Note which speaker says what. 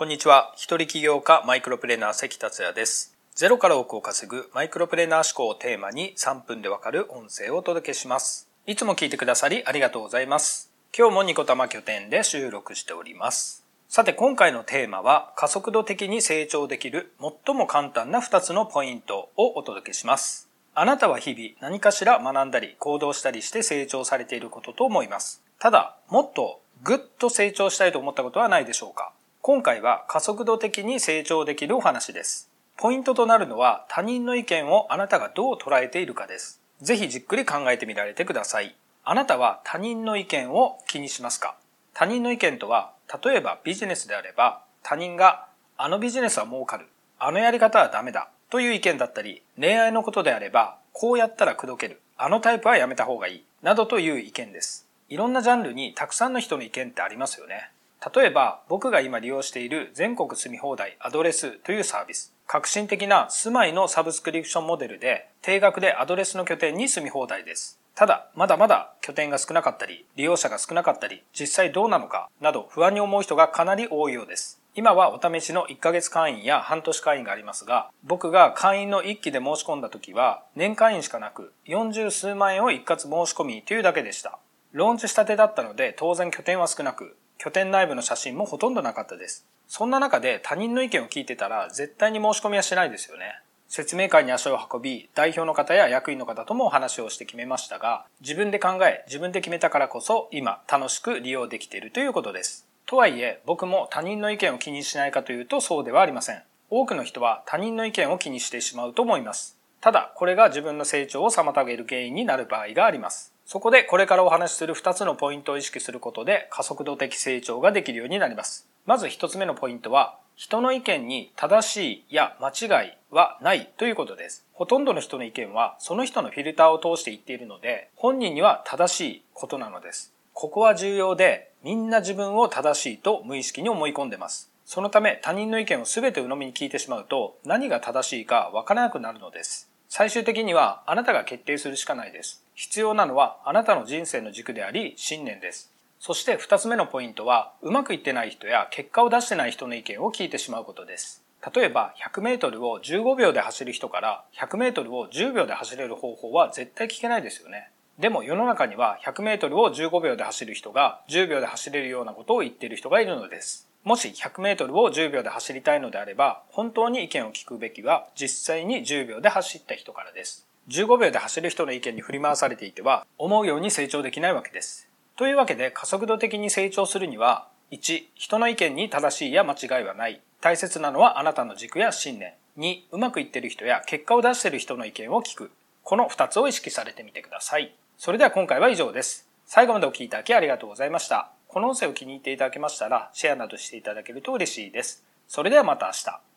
Speaker 1: こんにちは。一人起業家マイクロプレーナー関達也です。ゼロから億を稼ぐマイクロプレーナー思考をテーマに3分でわかる音声をお届けします。いつも聞いてくださりありがとうございます。今日もニコタマ拠点で収録しております。さて今回のテーマは加速度的に成長できる最も簡単な2つのポイントをお届けします。あなたは日々何かしら学んだり行動したりして成長されていることと思います。ただ、もっとぐっと成長したいと思ったことはないでしょうか？今回は加速度的に成長できるお話です。ポイントとなるのは他人の意見をあなたがどう捉えているかです。ぜひじっくり考えてみられてください。あなたは他人の意見を気にしますか？他人の意見とは、例えばビジネスであれば、他人があのビジネスは儲かる、あのやり方はダメだという意見だったり、恋愛のことであれば、こうやったら口説ける、あのタイプはやめた方がいい、などという意見です。いろんなジャンルにたくさんの人の意見ってありますよね。例えば僕が今利用している全国住み放題アドレスというサービス。革新的な住まいのサブスクリプションモデルで定額でアドレスの拠点に住み放題です。ただ、まだまだ拠点が少なかったり、利用者が少なかったり、実際どうなのかなど不安に思う人がかなり多いようです。今はお試しの1ヶ月会員や半年会員がありますが、僕が会員の1期で申し込んだ時は、年会員しかなく、40数万円を一括申し込みというだけでした。ローンチしたてだったので当然拠点は少なく、拠点内部の写真もほとんどなかったです。そんな中で他人の意見を聞いてたら絶対に申し込みはしないですよね。説明会に足を運び、代表の方や役員の方ともお話をして決めましたが、自分で考え、自分で決めたからこそ今楽しく利用できているということです。とはいえ、僕も他人の意見を気にしないかというとそうではありません。多くの人は他人の意見を気にしてしまうと思います。ただ、これが自分の成長を妨げる原因になる場合があります。そこでこれからお話しする2つのポイントを意識することで加速度的成長ができるようになります。まず1つ目のポイントは、人の意見に正しいや間違いはないということです。ほとんどの人の意見はその人のフィルターを通して言っているので、本人には正しいことなのです。ここは重要で、みんな自分を正しいと無意識に思い込んでます。そのため他人の意見を全て鵜呑みに聞いてしまうと何が正しいかわからなくなるのです。最終的にはあなたが決定するしかないです。必要なのはあなたの人生の軸であり信念です。そして二つ目のポイントはうまくいってない人や結果を出してない人の意見を聞いてしまうことです。例えば100メートルを15秒で走る人から100メートルを10秒で走れる方法は絶対聞けないですよね。でも世の中には100メートルを15秒で走る人が10秒で走れるようなことを言っている人がいるのです。もし100メートルを10秒で走りたいのであれば、本当に意見を聞くべきは実際に10秒で走った人からです。15秒で走る人の意見に振り回されていては、思うように成長できないわけです。というわけで加速度的に成長するには、1、人の意見に正しいや間違いはない。大切なのはあなたの軸や信念。2、うまくいってる人や結果を出してる人の意見を聞く。この2つを意識されてみてください。それでは今回は以上です。最後までお聴きいただきありがとうございました。この音声を気に入っていただけましたら、シェアなどしていただけると嬉しいです。それではまた明日。